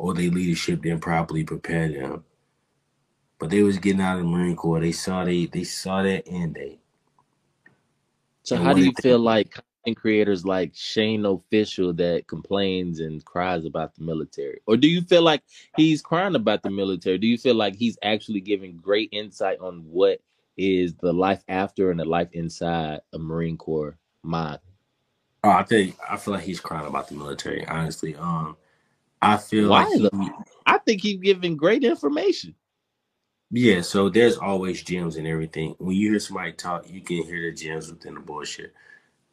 or their leadership didn't properly prepare them. But they was getting out of the Marine Corps. They saw they they saw that end date. So how do you feel like content creators like Shane Official that complains and cries about the military? Or do you feel like he's crying about the military? Do you feel like he's actually giving great insight on what is the life after and the life inside a Marine Corps mind? Oh, I think I feel like he's crying about the military. Honestly, um, I feel Why? like he. I think he's giving great information. yeah. So there's always gems and everything. When you hear somebody talk, you can hear the gems within the bullshit.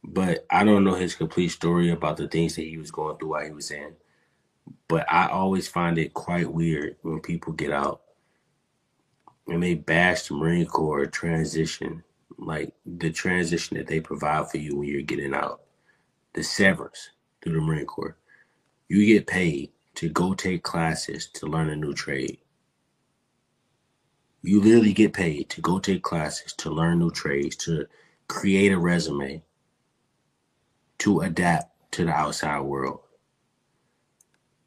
But I don't know his complete story about the things that he was going through while he was in. But I always find it quite weird when people get out and they bash the Marine Corps transition, like the transition that they provide for you when you're getting out, the severance through the Marine Corps. You get paid to go take classes to learn a new trade. You literally get paid to go take classes to learn new trades, to create a resume, to adapt to the outside world.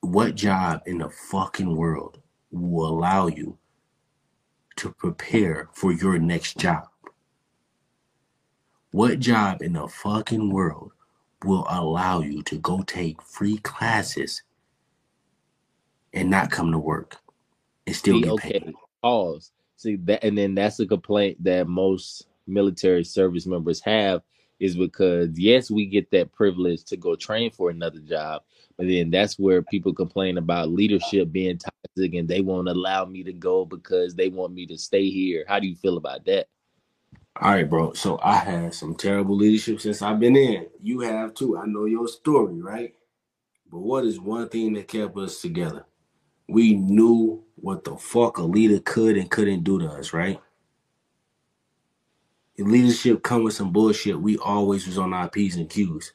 What job in the fucking world will allow you to prepare for your next job? What job in the fucking world will allow you to go take free classes and not come to work and still See, get okay, paid? pause. See that, and then that's a complaint that most military service members have is because yes, we get that privilege to go train for another job, but then that's where people complain about leadership being toxic and they won't allow me to go because they want me to stay here. How do you feel about that? All right, bro. So I had some terrible leadership since I've been in. You have too. I know your story, right? But what is one thing that kept us together? We knew what the fuck a leader could and couldn't do to us, right? If leadership come with some bullshit, we always was on our P's and Q's.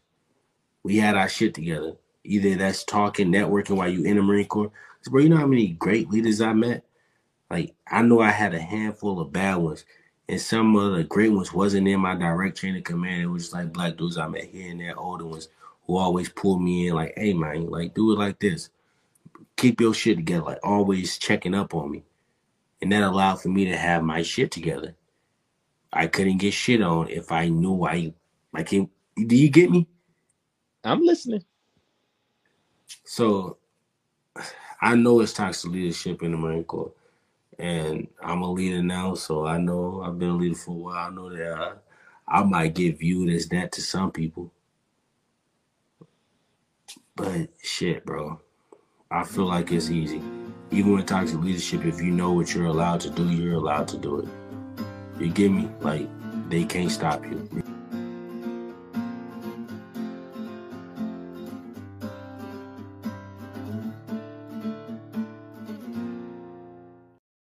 We had our shit together. Either that's talking, networking while you in the Marine Corps. bro, you know how many great leaders I met? Like, I know I had a handful of bad ones, and some of the great ones wasn't in my direct chain of command. It was just like black dudes I met here and there, older ones who always pulled me in, like, hey man, like do it like this. Keep your shit together, like always checking up on me. And that allowed for me to have my shit together. I couldn't get shit on if I knew I like him. Do you get me? I'm listening. So I know it's toxic leadership in the Marine Corps. And I'm a leader now, so I know I've been a leader for a while. I know that I, I might get viewed as that to some people. But shit, bro. I feel like it's easy. Even with toxic leadership, if you know what you're allowed to do, you're allowed to do it. You get me? Like, they can't stop you.